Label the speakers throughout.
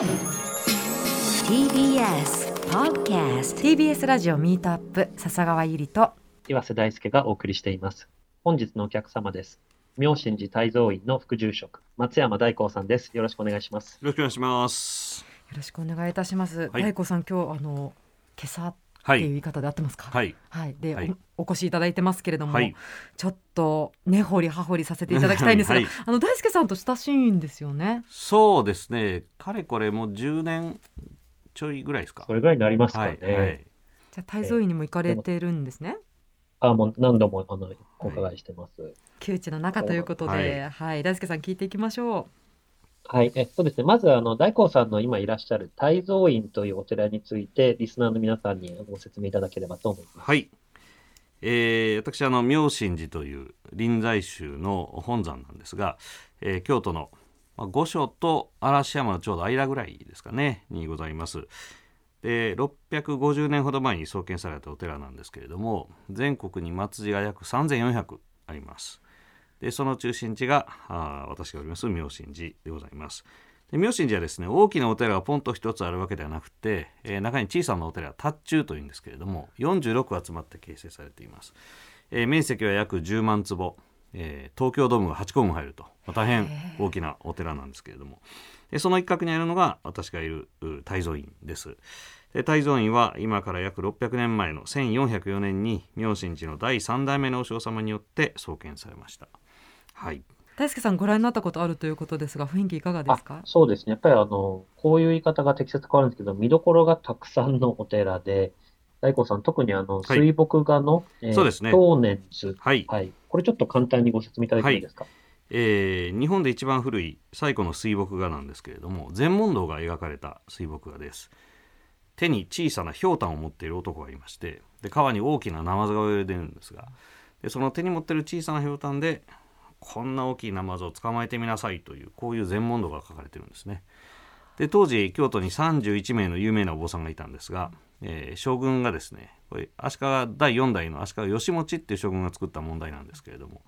Speaker 1: TBS Podcast TBS ラジオミートアップ笹川ゆりと
Speaker 2: 岩瀬大輔がお送りしています。本日のお客様です。妙心寺泰造院の副住職、松山大光さんです。よろしくお願いします。
Speaker 3: よろしくお願いします。
Speaker 1: よろしくお願いいたします、
Speaker 3: はい
Speaker 1: 大子さん今日あの今朝っ
Speaker 3: はい。
Speaker 1: ていう言い方で合ってますか？
Speaker 3: はい。
Speaker 1: はい、で、
Speaker 3: はい
Speaker 1: おお越しいただいてますけれども、
Speaker 3: はい。
Speaker 1: ちょっと根掘り葉掘りさせていただきたいんですが、
Speaker 3: はい
Speaker 1: あの大輔さんと親しいんですよね？
Speaker 3: そうですね。かれこれもう10年ちょいぐらいですか？
Speaker 2: それぐらいになりますかね。
Speaker 3: はい。はい。
Speaker 1: じゃあ泰造院にも行かれてるんですね？
Speaker 2: あ、もう何度もあのお伺いしてます。
Speaker 1: 窮地の中ということで、は、
Speaker 3: はい
Speaker 1: 大輔さん聞いていきましょ
Speaker 2: はい、えそうですね。まずあの大光さんの今いらっしゃる泰造院というお寺についてリスナーの皆さんにご説明いただければと思います。
Speaker 3: はい。えー、私あの妙心寺という臨済宗の本山なんですが、えー京都のまあ御所と嵐山のちょうど間ぐらいですかねにございます。で650年ほど前に創建されたお寺なんですけれども全国に末寺が約3400あります。でその中心地があー私がおります妙心寺でございます。で妙心寺はですね大きなお寺がポンと一つあるわけではなくて、えー中に小さなお寺達中というんですけれども46集まって形成されています。えー面積は約10万坪、えー東京ドームが8個も入ると、まあ大変大きなお寺なんですけれどもでその一角にあるのが私がいるう泰造院です。で泰造院は今から約600年前の1404年に妙心寺の第3代目のお嬢様によって創建されました。はい、
Speaker 1: う。大輔さんご覧になったことあるということですが、雰囲気いかがですか？
Speaker 2: あ。そうですね。やっぱりあの、こういう言い方が適切変わるんですけど、見どころがたくさんのお寺で、大光さん、特にあの、
Speaker 3: はい
Speaker 2: 水墨画の、えー
Speaker 3: そうですね
Speaker 2: 東念図。
Speaker 3: はい
Speaker 2: はい。これちょっと簡単にご説明いただけますか？
Speaker 3: えー日本で一番古い最古の水墨画なんですけれども禅問答が描かれた水墨画です手に小さなひょうたんを持っている男がいましてで川に大きなナマズが泳いでいるんですがでその手に持っている小さなひょうたんでこんな大きいナマズを捕まえてみなさいというこういう禅問答が書かれてるんですね。で当時京都に31名の有名なお坊さんがいたんですが、えー将軍がですねこれ足利第4代の足利義持っていう将軍が作った問題なんですけれども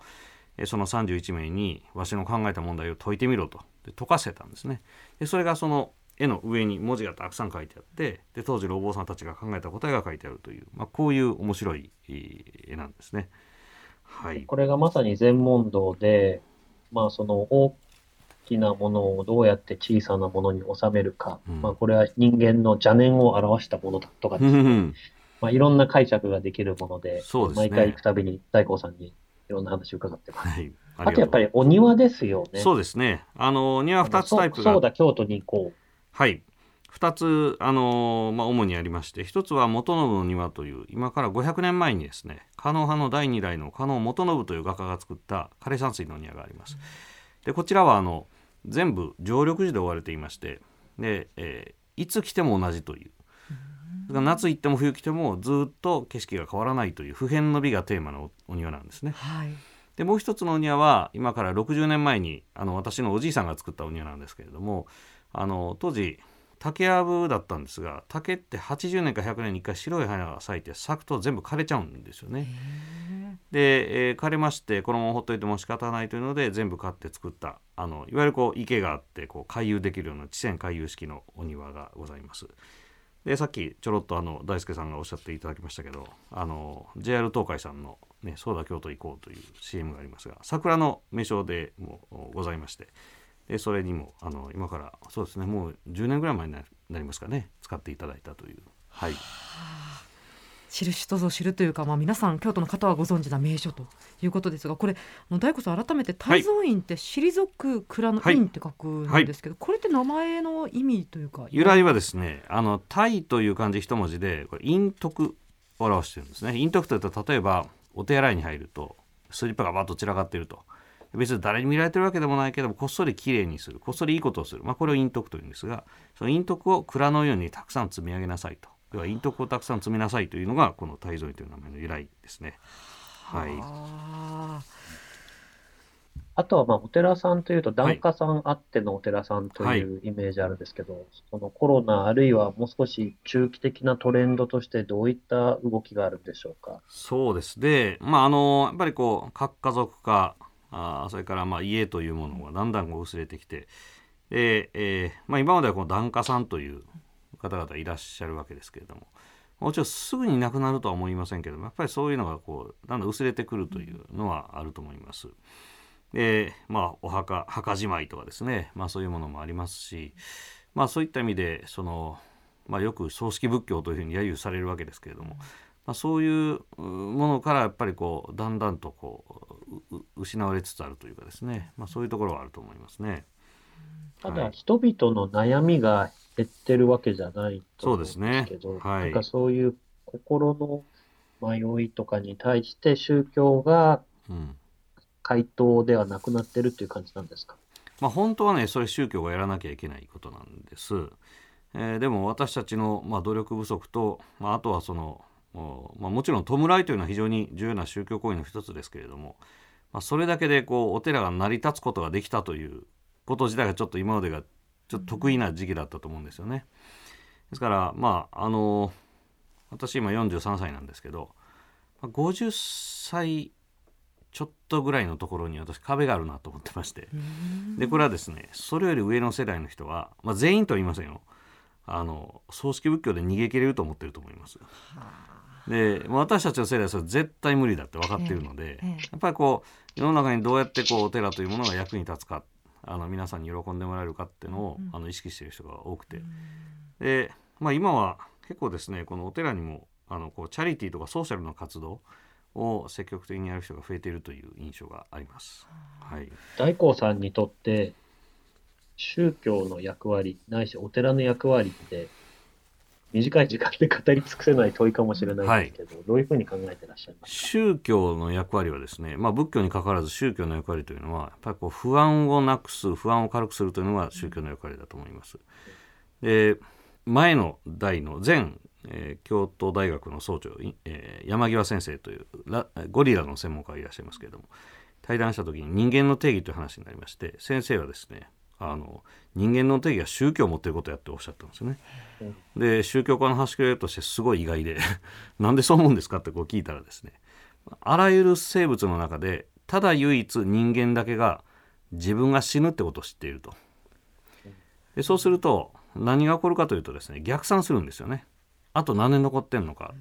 Speaker 3: えーその31名にわしの考えた問題を解いてみろと。で解かせたんですね。でそれがその絵の上に文字がたくさん書いてあってで当時のお坊さんたちが考えた答えが書いてあるという、まあ、こういう面白い絵なんですね。はい。
Speaker 2: これがまさに禅問答で、まあその大きなものをどうやって小さなものに収めるか、
Speaker 3: うん。
Speaker 2: まあこれは人間の邪念を表したものだとかですね、まあいろんな解釈ができるもので、
Speaker 3: そうですね。
Speaker 2: 毎回行くたびに大光さんにいろんな話を伺ってます。
Speaker 3: はい。あ
Speaker 2: あとやっぱりお庭ですよね。
Speaker 3: そうですね。あの庭2つタイプが。
Speaker 2: そうそうだ、京都に行こ
Speaker 3: はい2つ、あのーまあ、主にありまして1つは元信の庭という今から500年前にですね狩野派の第2代の狩野元信という画家が作った枯山水の庭があります。でこちらはあの全部常緑樹で覆われていましてで、えーいつ来ても同じという。夏行っても冬来てもずっと景色が変わらないという普遍の美がテーマのおお庭なんですね。
Speaker 1: はい。
Speaker 3: でもう一つのお庭は今から60年前にあの私のおじいさんが作ったお庭なんですけれどもあの当時竹やぶだったんですが竹って80年か100年に1回白い花が咲いて咲くと全部枯れちゃうんですよね。で、えー枯れましてこのままほっといても仕方ないというので全部買って作ったあのいわゆるこう池があってこう回遊できるような地泉回遊式のお庭がございます。でさっきちょろっとあの大輔さんがおっしゃっていただきましたけどあの JR 東海さんの、ね「そうだ京都行こう」という CM がありますが桜の名称でもございましてでそれにもあの今からそうですねもう10年ぐらい前にななりますかね使っていただいたという。はい。
Speaker 1: 知る人ぞ知るというか、まあ、皆さん京都の方はご存知な名所ということですがこれ大悟さん改めて泰造院って退く蔵の
Speaker 3: はい
Speaker 1: 院って書くんですけど、これって名前の意味というか
Speaker 3: 由来はですねあの「泰」という漢字一文字でこれ陰徳を表してるんですね。陰徳というと例えばお手洗いに入るとスリッパがバッと散らかっていると別に誰に見られてるわけでもないけどもこっそりきれいにする。こっそりいいことをする、まあ、これを陰徳というんですがその陰徳を蔵のようにたくさん積み上げなさいと。では陰徳をたくさん積みなさいというのがこの泰造院という名前の由来ですね。はい、
Speaker 1: あ
Speaker 2: あとは、まあ、お寺さんというと、檀家さんあってのお寺さんというイメージあるんですけど、そのコロナ、あるいはもう少し中期的なトレンドとして、どういった動きがあるんでしょうか？
Speaker 3: そうです。でまああのやっぱりこう核家族化あそれからまあ家というものがだんだんこう薄れてきてで、えーまあ、今まではこの檀家さんという方々いらっしゃるわけですけれどももちろんすぐになくなるとは思いませんけどもやっぱりそういうのがこうだんだん薄れてくるというのはあると思います。でまあお墓墓じまいとかですね、まあ、そういうものもありますし、まあ、そういった意味でその、まあ、よく葬式仏教というふうに揶揄されるわけですけれども、まあ、そういうものからやっぱりこうだんだんとこう失われつつあるというかですね、まあ、そういうところはあると思いますね。
Speaker 2: ただ、人々の悩みが減ってるわけじゃないと思うんですけど、
Speaker 3: そうですねはい
Speaker 2: なんかそういう心の迷いとかに対して宗教が
Speaker 3: うん
Speaker 2: 回答ではなくなってるっていう感じなんですか？
Speaker 3: まあ、本当はねそれ宗教がやらなきゃいけないことなんです。えーでも私たちの、まあ、努力不足と、まあ、あとはその、まあ、もちろん弔いというのは非常に重要な宗教行為の一つですけれども、まあ、それだけでこうお寺が成り立つことができたということ自体がちょっと今までがちょっと得意な時期だったと思うんですよね。ですからまああの私今43歳なんですけどまあ50歳ちょっとぐらいのところに私壁があるなと思ってまして。でこれはですねそれより上の世代の人は、まあ、全員とは言いませんよあの葬式仏教で逃げ切れると思ってると思います。で私たちの世代はそれ絶対無理だって分かってるので、
Speaker 1: ええええ。
Speaker 3: やっぱりこう世の中にどうやってこうお寺というものが役に立つかあの皆さんに喜んでもらえるかっていうのを、
Speaker 1: うん
Speaker 3: あの意識している人が多くて、で、まあ、今は結構ですねこのお寺にもあのこうチャリティーとかソーシャルな活動を積極的にやる人が増えているという印象があります。はい、
Speaker 2: 大光さんにとって宗教の役割ないしお寺の役割って短い時間で語り尽くせない問いかもしれないですけど、どういうふうに考えてらっしゃいますか？
Speaker 3: 宗教の役割はですね、まあ、仏教に関わらず宗教の役割というのはやっぱりこう不安をなくす不安を軽くするというのが宗教の役割だと思います。で前の代の前、えー京都大学の総長、いえー山際先生というラゴリラの専門家がいらっしゃいますけれども対談した時に人間の定義という話になりまして先生はですねあの人間の定義は宗教を持っていることやっておっしゃったんですよね。で宗教家の端くれとしてすごい意外で なんでそう思うんですかってこう聞いたらですねあらゆる生物の中でただ唯一人間だけが自分が死ぬってことを知っていると。でそうすると何が起こるかというとですね逆算するんですよね。あと何年残ってんのか。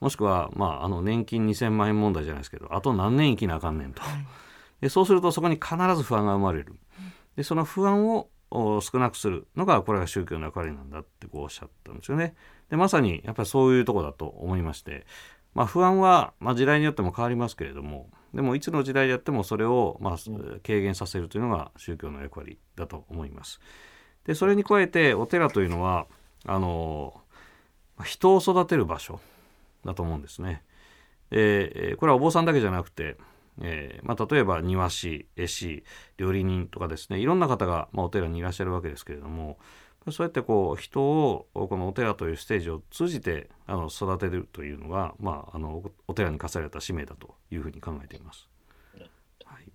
Speaker 3: もしくは、まあ、あの年金2000万円問題じゃないですけどあと何年生きなあかんねんと。でそうするとそこに必ず不安が生まれるでその不安をお少なくするのがこれが宗教の役割なんだってこうおっしゃったんですよね。でまさにやっぱりそういうとこだと思いまして、まあ、不安は、まあ、時代によっても変わりますけれどもでもいつの時代でやってもそれを、まあ、軽減させるというのが宗教の役割だと思います。でそれに加えてお寺というのはあの人を育てる場所だと思うんですね。でえーこれはお坊さんだけじゃなくてえーまあ、例えば庭師絵師料理人とかですねいろんな方が、まあ、お寺にいらっしゃるわけですけれどもそうやってこう人をこのお寺というステージを通じてあの育てるというのが、まあ、あのお寺に課された使命だというふうに考えています。はい、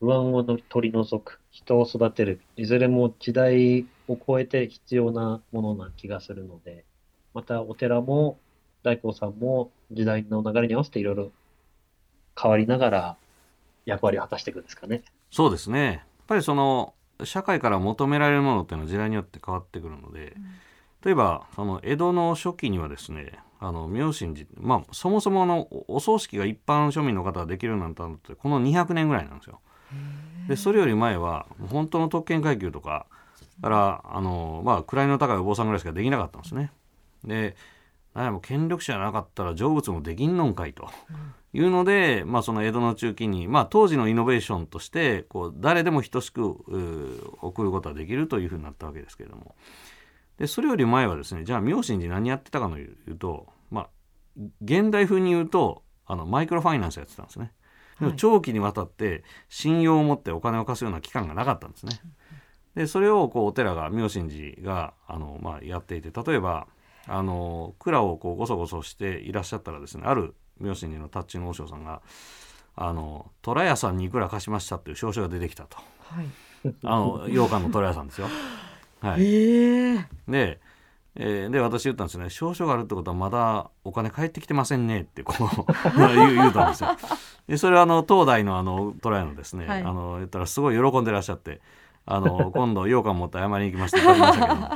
Speaker 2: 不安を取り除く、人を育てる、いずれも時代を超えて必要なものな気がするので、またお寺も大光さんも時代の流れに合わせていろいろ変わりながら役割を果たしていくんですかね。
Speaker 3: そうですねやっぱりその社会から求められるものっていうのは時代によって変わってくるので、例えばその江戸の初期にはですねあの明神寺、まあ、そもそものおお葬式が一般庶民の方ができるようになったのってこの200年ぐらいなんですよ。でそれより前は本当の特権階級とかからあの、まあ、位の高いお坊さんぐらいしかできなかったんですね。で何も権力者じゃなかったら成仏もできんのんかいと。いうので、まあ、その江戸の中期に、まあ、当時のイノベーションとしてこう誰でも等しく送ることができるというふうになったわけですけれども。でそれより前はですねじゃあ明神寺何やってたかというと、まあ、現代風に言うとあのマイクロファイナンスやってたんですね。でも長期にわたって信用を持ってお金を貸すような期間がなかったんですね。でそれをこうお寺が明神寺があの、まあ、やっていて例えばあの蔵をこうごそごそしていらっしゃったらですねある明神寺のタッチの和尚さんが「あの虎屋さんにいくら貸しました」っていう証書が出てきたと
Speaker 1: はい。
Speaker 3: あの羊羹の虎屋さんですよ。はい、
Speaker 1: ええ
Speaker 3: で,、えーで私言ったんですね「証書があるってことはまだお金返ってきてませんね」ってこう 言う言うたんですよ。でそれはあの東大のあの虎屋のですね、
Speaker 1: はい
Speaker 3: あの言ったらすごい喜んでらっしゃってあの今度羊羹持って謝りに行きますって言ましたけども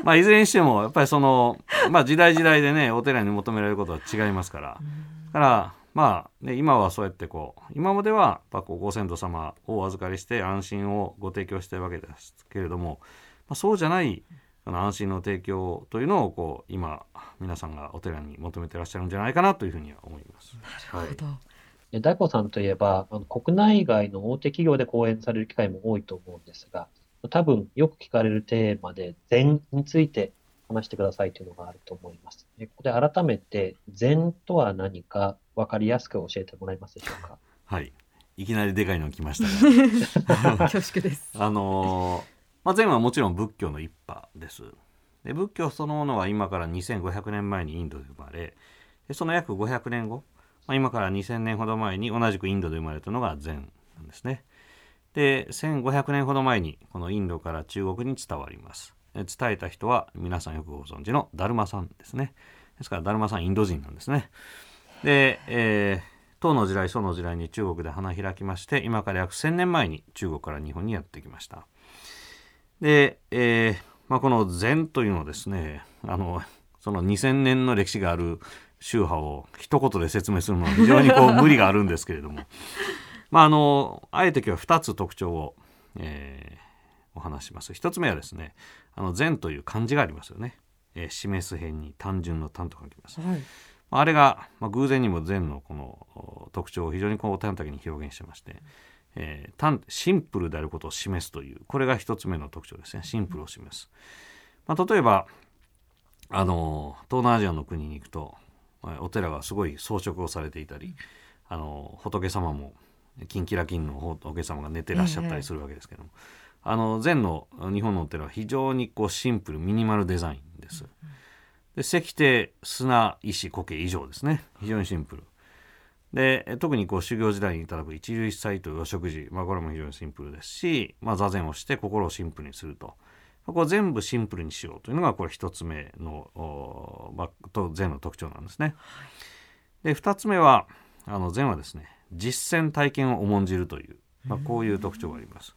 Speaker 3: まあいずれにしてもやっぱりその、まあ、時代時代でねお寺に求められることは違いますから。だからまあ、ね、今はそうやってこう今まではやっぱこうご先祖様をお預かりして安心をご提供してるわけですけれども、まあ、そうじゃないあの安心の提供というのをこう今皆さんがお寺に求めてらっしゃるんじゃないかなというふうには思います。
Speaker 1: なるほど、
Speaker 2: で大光さんといえば、あの国内外の大手企業で講演される機会も多いと思うんですが、多分よく聞かれるテーマで、禅について話してくださいというのがあると思います。でここで改めて、禅とは何か分かりやすく教えてもらえますでしょうか？
Speaker 3: はい、いきなりでかいの来ましたが
Speaker 1: 恐縮です。
Speaker 3: あのーまあ、禅はもちろん仏教の一派です。で仏教そのものは今から2500年前にインドで生まれでその約500年後、まあ、今から2000年ほど前に同じくインドで生まれたのが禅なんですね。で1500年ほど前にこのインドから中国に伝わります。伝えた人は皆さんよくご存知のダルマさんですね。ですからダルマさんインド人なんですね。で、えー唐の時代宋の時代に中国で花開きまして今から約1000年前に中国から日本にやってきました。で、えーまあ、この禅というのをですねあのその2000年の歴史がある宗派を一言で説明するのは非常にこう無理があるんですけれどもまああのあえて今日は2つ特徴を、えーお話しします一つ目はですねあの禅という漢字がありますよね、えー示す辺に単純の単と書きます
Speaker 1: はい。
Speaker 3: まああれが、まあ、偶然にも禅のこのお特徴を非常にこう端的に表現してまして、えー単シンプルであることを示すというこれが一つ目の特徴ですねシンプルを示す。まあ、例えばあの東南アジアの国に行くとまあお寺がすごい装飾をされていたりあの仏様も金キラ金の仏様が寝てらっしゃったりするわけですけども、あの禅の日本のお寺は非常にこうシンプルミニマルデザインです。で石庭砂石苔以上ですね。非常にシンプル。でえ特にこう修行時代にいただく一汁一菜というお食事、まあ、これも非常にシンプルですし、まあ、座禅をして心をシンプルにすると。こう全部シンプルにしようというのがこれ一つ目のおまあ、と禅の特徴なんですね。で二つ目はあの禅はですね実践体験を重んじるという、まあ、こういう特徴があります。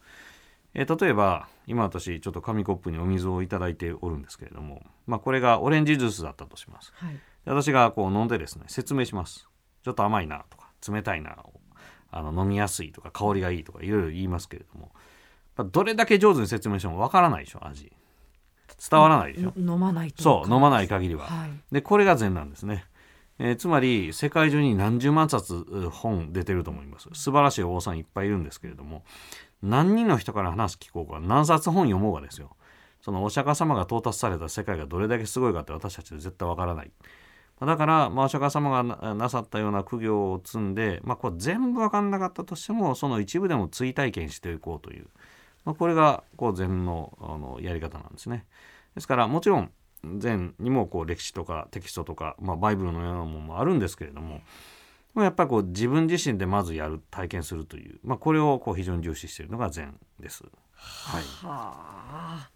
Speaker 3: えー例えば今私ちょっと紙コップにお水をいただいておるんですけれども、まあ、これがオレンジジュースだったとします。
Speaker 1: はい。
Speaker 3: で私がこう飲んでですね説明しますちょっと甘いなとか冷たいなあの飲みやすいとか香りがいいとかいろいろ言いますけれどもまあどれだけ上手に説明してもわからないでしょ味伝わらないでしょ、
Speaker 1: の飲まないと。
Speaker 3: そう飲まない限りは、
Speaker 1: はい。
Speaker 3: でこれが禅なんですね、えーつまり世界中に何十万冊本出てると思います。素晴らしいお坊さんいっぱいいるんですけれども何人の人から話聞こうか。何冊本読もうがですよ。そのお釈迦様が到達された世界がどれだけすごいかって私たちは絶対わからない。だから、まあ、お釈迦様がななさったような苦行を積んで、まあ、これ全部分かんなかったとしてもその一部でも追体験していこうという、まあ、これがこう禅のあのやり方なんですね。ですからもちろん禅にもこう歴史とかテキストとか、まあ、バイブルのようなものもあるんですけれども、まあ、やっぱりこう自分自身でまずやる体験するという、まあ、これをこう非常に重視しているのが禅です。はい、
Speaker 1: はあ。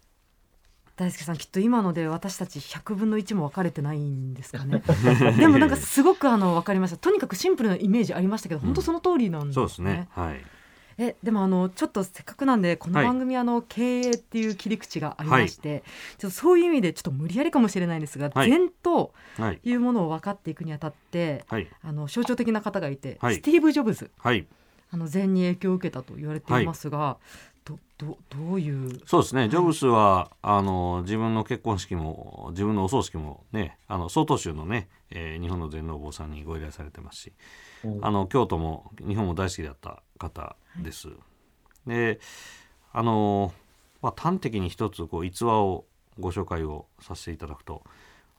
Speaker 1: 大輔さんきっと今ので私たち100分の1も分かれてないんですかね でもなんかすごくあの分かりましたとにかくシンプルなイメージありましたけど本当その通りなんですね,、
Speaker 3: そうですね。はい。
Speaker 1: えでもあのちょっとせっかくなんでこの
Speaker 3: はい
Speaker 1: 番組、あの経営っていう切り口がありまして、ちょっとそういう意味でちょっと無理やりかもしれないんですが、
Speaker 3: はい
Speaker 1: 禅と
Speaker 3: はい。
Speaker 1: いうものを分かっていくにあたって
Speaker 3: はい。
Speaker 1: あの象徴的な方がいて、
Speaker 3: はい
Speaker 1: スティーブ・ジョブズ
Speaker 3: はい。
Speaker 1: あの禅に影響を受けたと言われていますが、どどどういう？
Speaker 3: そうですね。ジョブスは、あの自分の結婚式も自分のお葬式もね、あの曹洞宗のね、えー日本の禅のお坊さんにご依頼されてますし、
Speaker 2: うん
Speaker 3: あの京都も日本も大好きだった方です。で、あのまあ端的に一つこう逸話をご紹介をさせていただくと、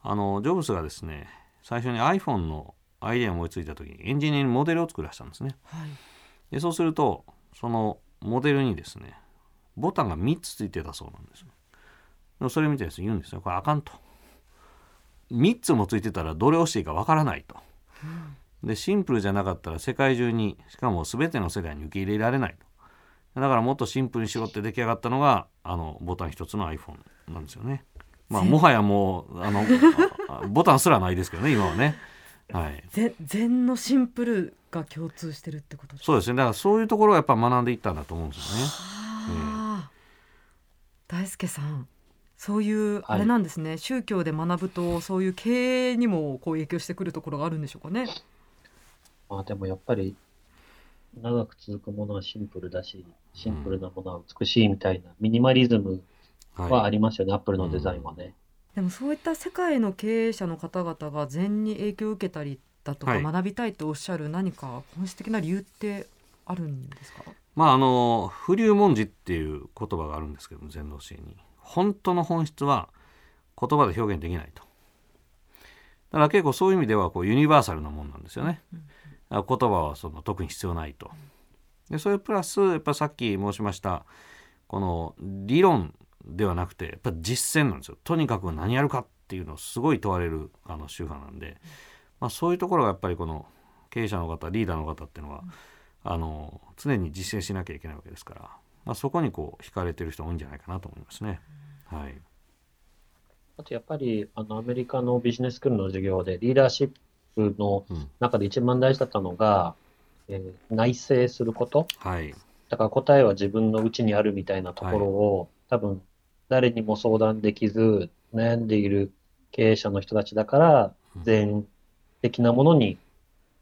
Speaker 3: あのジョブスがですね、最初に iPhone のアイデアを思いついた時にエンジニアにモデルを作らせたんですね。
Speaker 1: はい
Speaker 3: でそうするとそのモデルにですねボタンが3つついてたそうなんです。それ見てです。ね言うんですよ。これあかんと。3つもついてたらどれをしていいかわからないと。でシンプルじゃなかったら世界中にしかも全ての世代に受け入れられないと。だからもっとシンプルにしろって出来上がったのがあのボタン一つの iPhone なんですよね。まあ
Speaker 1: ぜ
Speaker 3: もはやもうあのあ ボタンすらないですけどね今はね。はい。
Speaker 1: 禅禅のシンプルが共通してるってことです
Speaker 3: そうですね。だからそういうところをやっぱ学んでいったんだと思うんですよね。
Speaker 1: はあ大輔さんそういうあれなんですね、宗教で学ぶとそういう経営にもこう影響してくるところがあるんでしょうかね。
Speaker 2: まあでもやっぱり長く続くものはシンプルだし、シンプルなものは美しいみたいな、ミニマリズムはありますよね、アップルのデザインはね。
Speaker 1: でもそういった世界の経営者の方々が禅に影響を受けたりだとか、
Speaker 3: はい。
Speaker 1: 学びたいとおっしゃる何か本質的な理由ってあるんですか？
Speaker 3: まああの不流文字っていう言葉があるんですけども禅の教えに。本当の本質は言葉で表現できないと。だから結構そういう意味ではこうユニバーサルなもんなんですよね、だから言葉はその特に必要ないと。でそれプラスやっぱさっき申しましたこの理論ではなくてやっぱ実践なんですよ。とにかく何やるかっていうのをすごい問われるあの宗派なんで、まあ、そういうところがやっぱりこの経営者の方リーダーの方っていうのは、あの常に実践しなきゃいけないわけですから、まあ、そこにこう惹かれてる人多いんじゃないかなと思いますね。はい、
Speaker 2: あとやっぱりあのアメリカのビジネススクールの授業でリーダーシップの
Speaker 3: うん。
Speaker 2: 中で一番大事だったのが、えー内省すること。
Speaker 3: はい。
Speaker 2: だから答えは自分の内にあるみたいなところを、多分誰にも相談できず悩んでいる経営者の人たちだから
Speaker 3: うん。
Speaker 2: 全的なものに、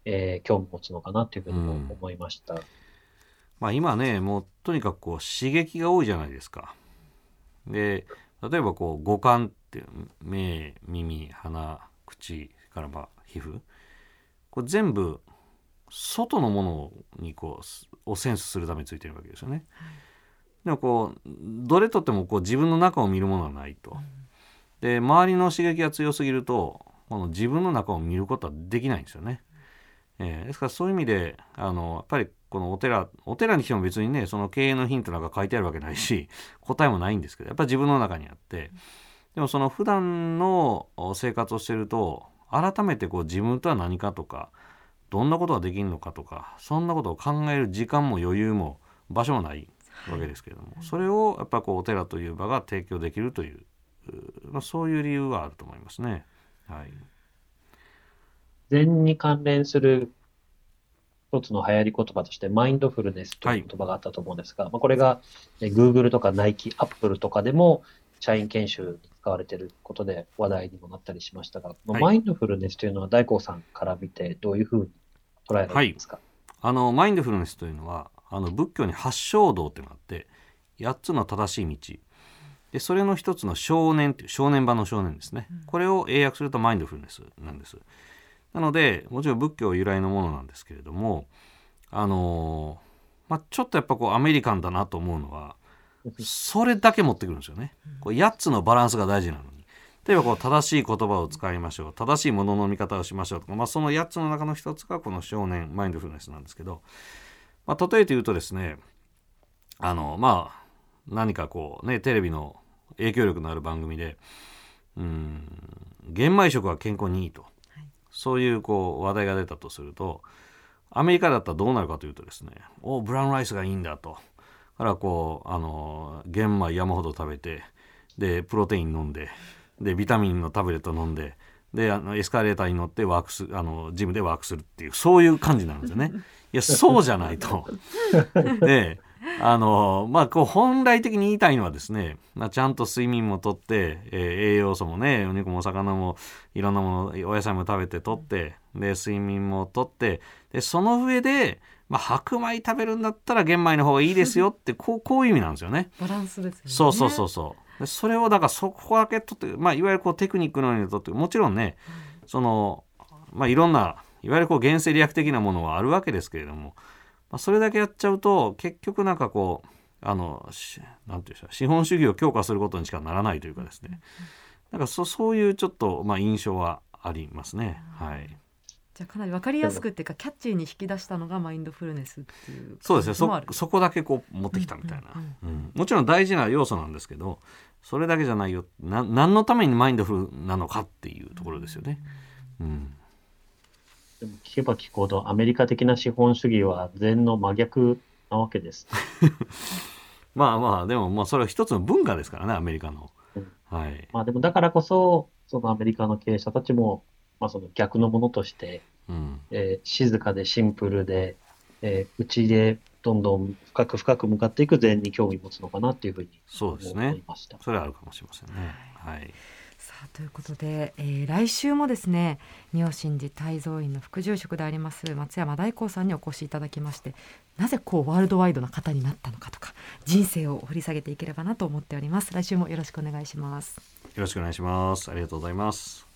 Speaker 2: えー興味を持つのかなというふうにも
Speaker 3: うん
Speaker 2: 思いました。
Speaker 3: まあ、今ねもうとにかくこう刺激が多いじゃないですか。で例えばこう五感って目耳鼻口からまあ皮膚これ全部外のものにこうすをセンスするためについてるわけですよね。でもこうどれとってもこう自分の中を見るものはないと。で周りの刺激が強すぎるとこの自分の中を見ることはできないんですよね。えーですからそういう意味であのやっぱりこのお寺お寺に来ても別にねその経営のヒントなんか書いてあるわけないし 答えもないんですけどやっぱり自分の中にあって。でもその普段の生活をしてると改めてこう自分とは何かとかどんなことができるのかとかそんなことを考える時間も余裕も場所もないわけですけれども、それをやっぱこうお寺という場が提供できるという、うまあ、そういう理由はあると思いますね。はい、
Speaker 2: 禅に関連する一つの流行り言葉として、マインドフルネスという言葉があったと思うんですが、まあ、これがえ Google とか Nike、Apple とかでも社員研修に使われていることで話題にもなったりしましたが、
Speaker 3: はい。
Speaker 2: マインドフルネスというのは大光さんから見てどういうふうに捉えられていますか、
Speaker 3: あのマインドフルネスというのはあの仏教に八正道っていうのがあって8つの正しい道。でそれの一つの少年っていう少年版の少年ですね、これを英訳するとマインドフルネスなんですなのでもちろん仏教由来のものなんですけれどもあのまあ、ちょっとやっぱこうアメリカンだなと思うのはそれだけ持ってくるんですよね。こう8つのバランスが大事なのに。例えばこう正しい言葉を使いましょう正しいものの見方をしましょうとか、まあ、その8つの中の一つがこの少年マインドフルネスなんですけど、まあ、例えて言うとですねあのまあ何かこうねテレビの影響力のある番組でうん玄米食は健康にいいと、そういうこう話題が出たとするとアメリカだったらどうなるかというとですねおブラウンライスがいいんだとからこうあの玄米山ほど食べてでプロテイン飲んででビタミンのタブレット飲んでであのエスカレーターに乗ってワークすあのジムでワークするっていうそういう感じなんですよね。いやそうじゃないと。であのまあこう本来的に言いたいのはですね、まあ、ちゃんと睡眠もとって、えー栄養素もねお肉もお魚もいろんなものお野菜も食べてとってで睡眠もとってでその上で、まあ、白米食べるんだったら玄米の方がいいですよってこうこういう意味なんですよね。
Speaker 1: バランスですよね。
Speaker 3: そうそうそうそう。でそれをだからそこだけとって、まあ、いわゆるこうテクニックのようにとってもちろんね、そのまあいろんないわゆるこう原生理学的なものはあるわけですけれども、まあ、それだけやっちゃうと結局なんかこうあのしなんていう資本主義を強化することにしかならないというかですね。なんかそそういうちょっとまあ印象はありますね。はい。
Speaker 1: じゃあかなりわかりやすくっていうかキャッチーに引き出したのがマインドフルネスっていう
Speaker 3: そうですね。そそこだけこう持ってきたみたいな、
Speaker 1: うん
Speaker 3: うんもちろん大事な要素なんですけどそれだけじゃないよ。な何のためにマインドフルなのかっていうところですよね。うん、
Speaker 2: でも聞けば聞くほどアメリカ的な資本主義は禅の真逆なわけです。
Speaker 3: まあまあでもまあそれは一つの文化ですからねアメリカの
Speaker 2: うん。
Speaker 3: はい。
Speaker 2: まあでもだからこそ、そのアメリカの経営者たちも、まあその逆のものとして、
Speaker 3: うん
Speaker 2: えー静かでシンプルで、えー内でどんどん深く深く向かっていく禅に興味持つのかなっていうふうに
Speaker 3: そうです
Speaker 2: 思
Speaker 3: ね
Speaker 2: いました。
Speaker 3: それはあるかもしれませんねはい
Speaker 1: さあということで、えー来週もですね妙心寺泰蔵院の副住職であります松山大光さんにお越しいただきましてなぜこうワールドワイドな方になったのかとか人生を掘り下げていければなと思っております。来週もよろしくお願いします。
Speaker 3: よろしくお願いします。ありがとうございます。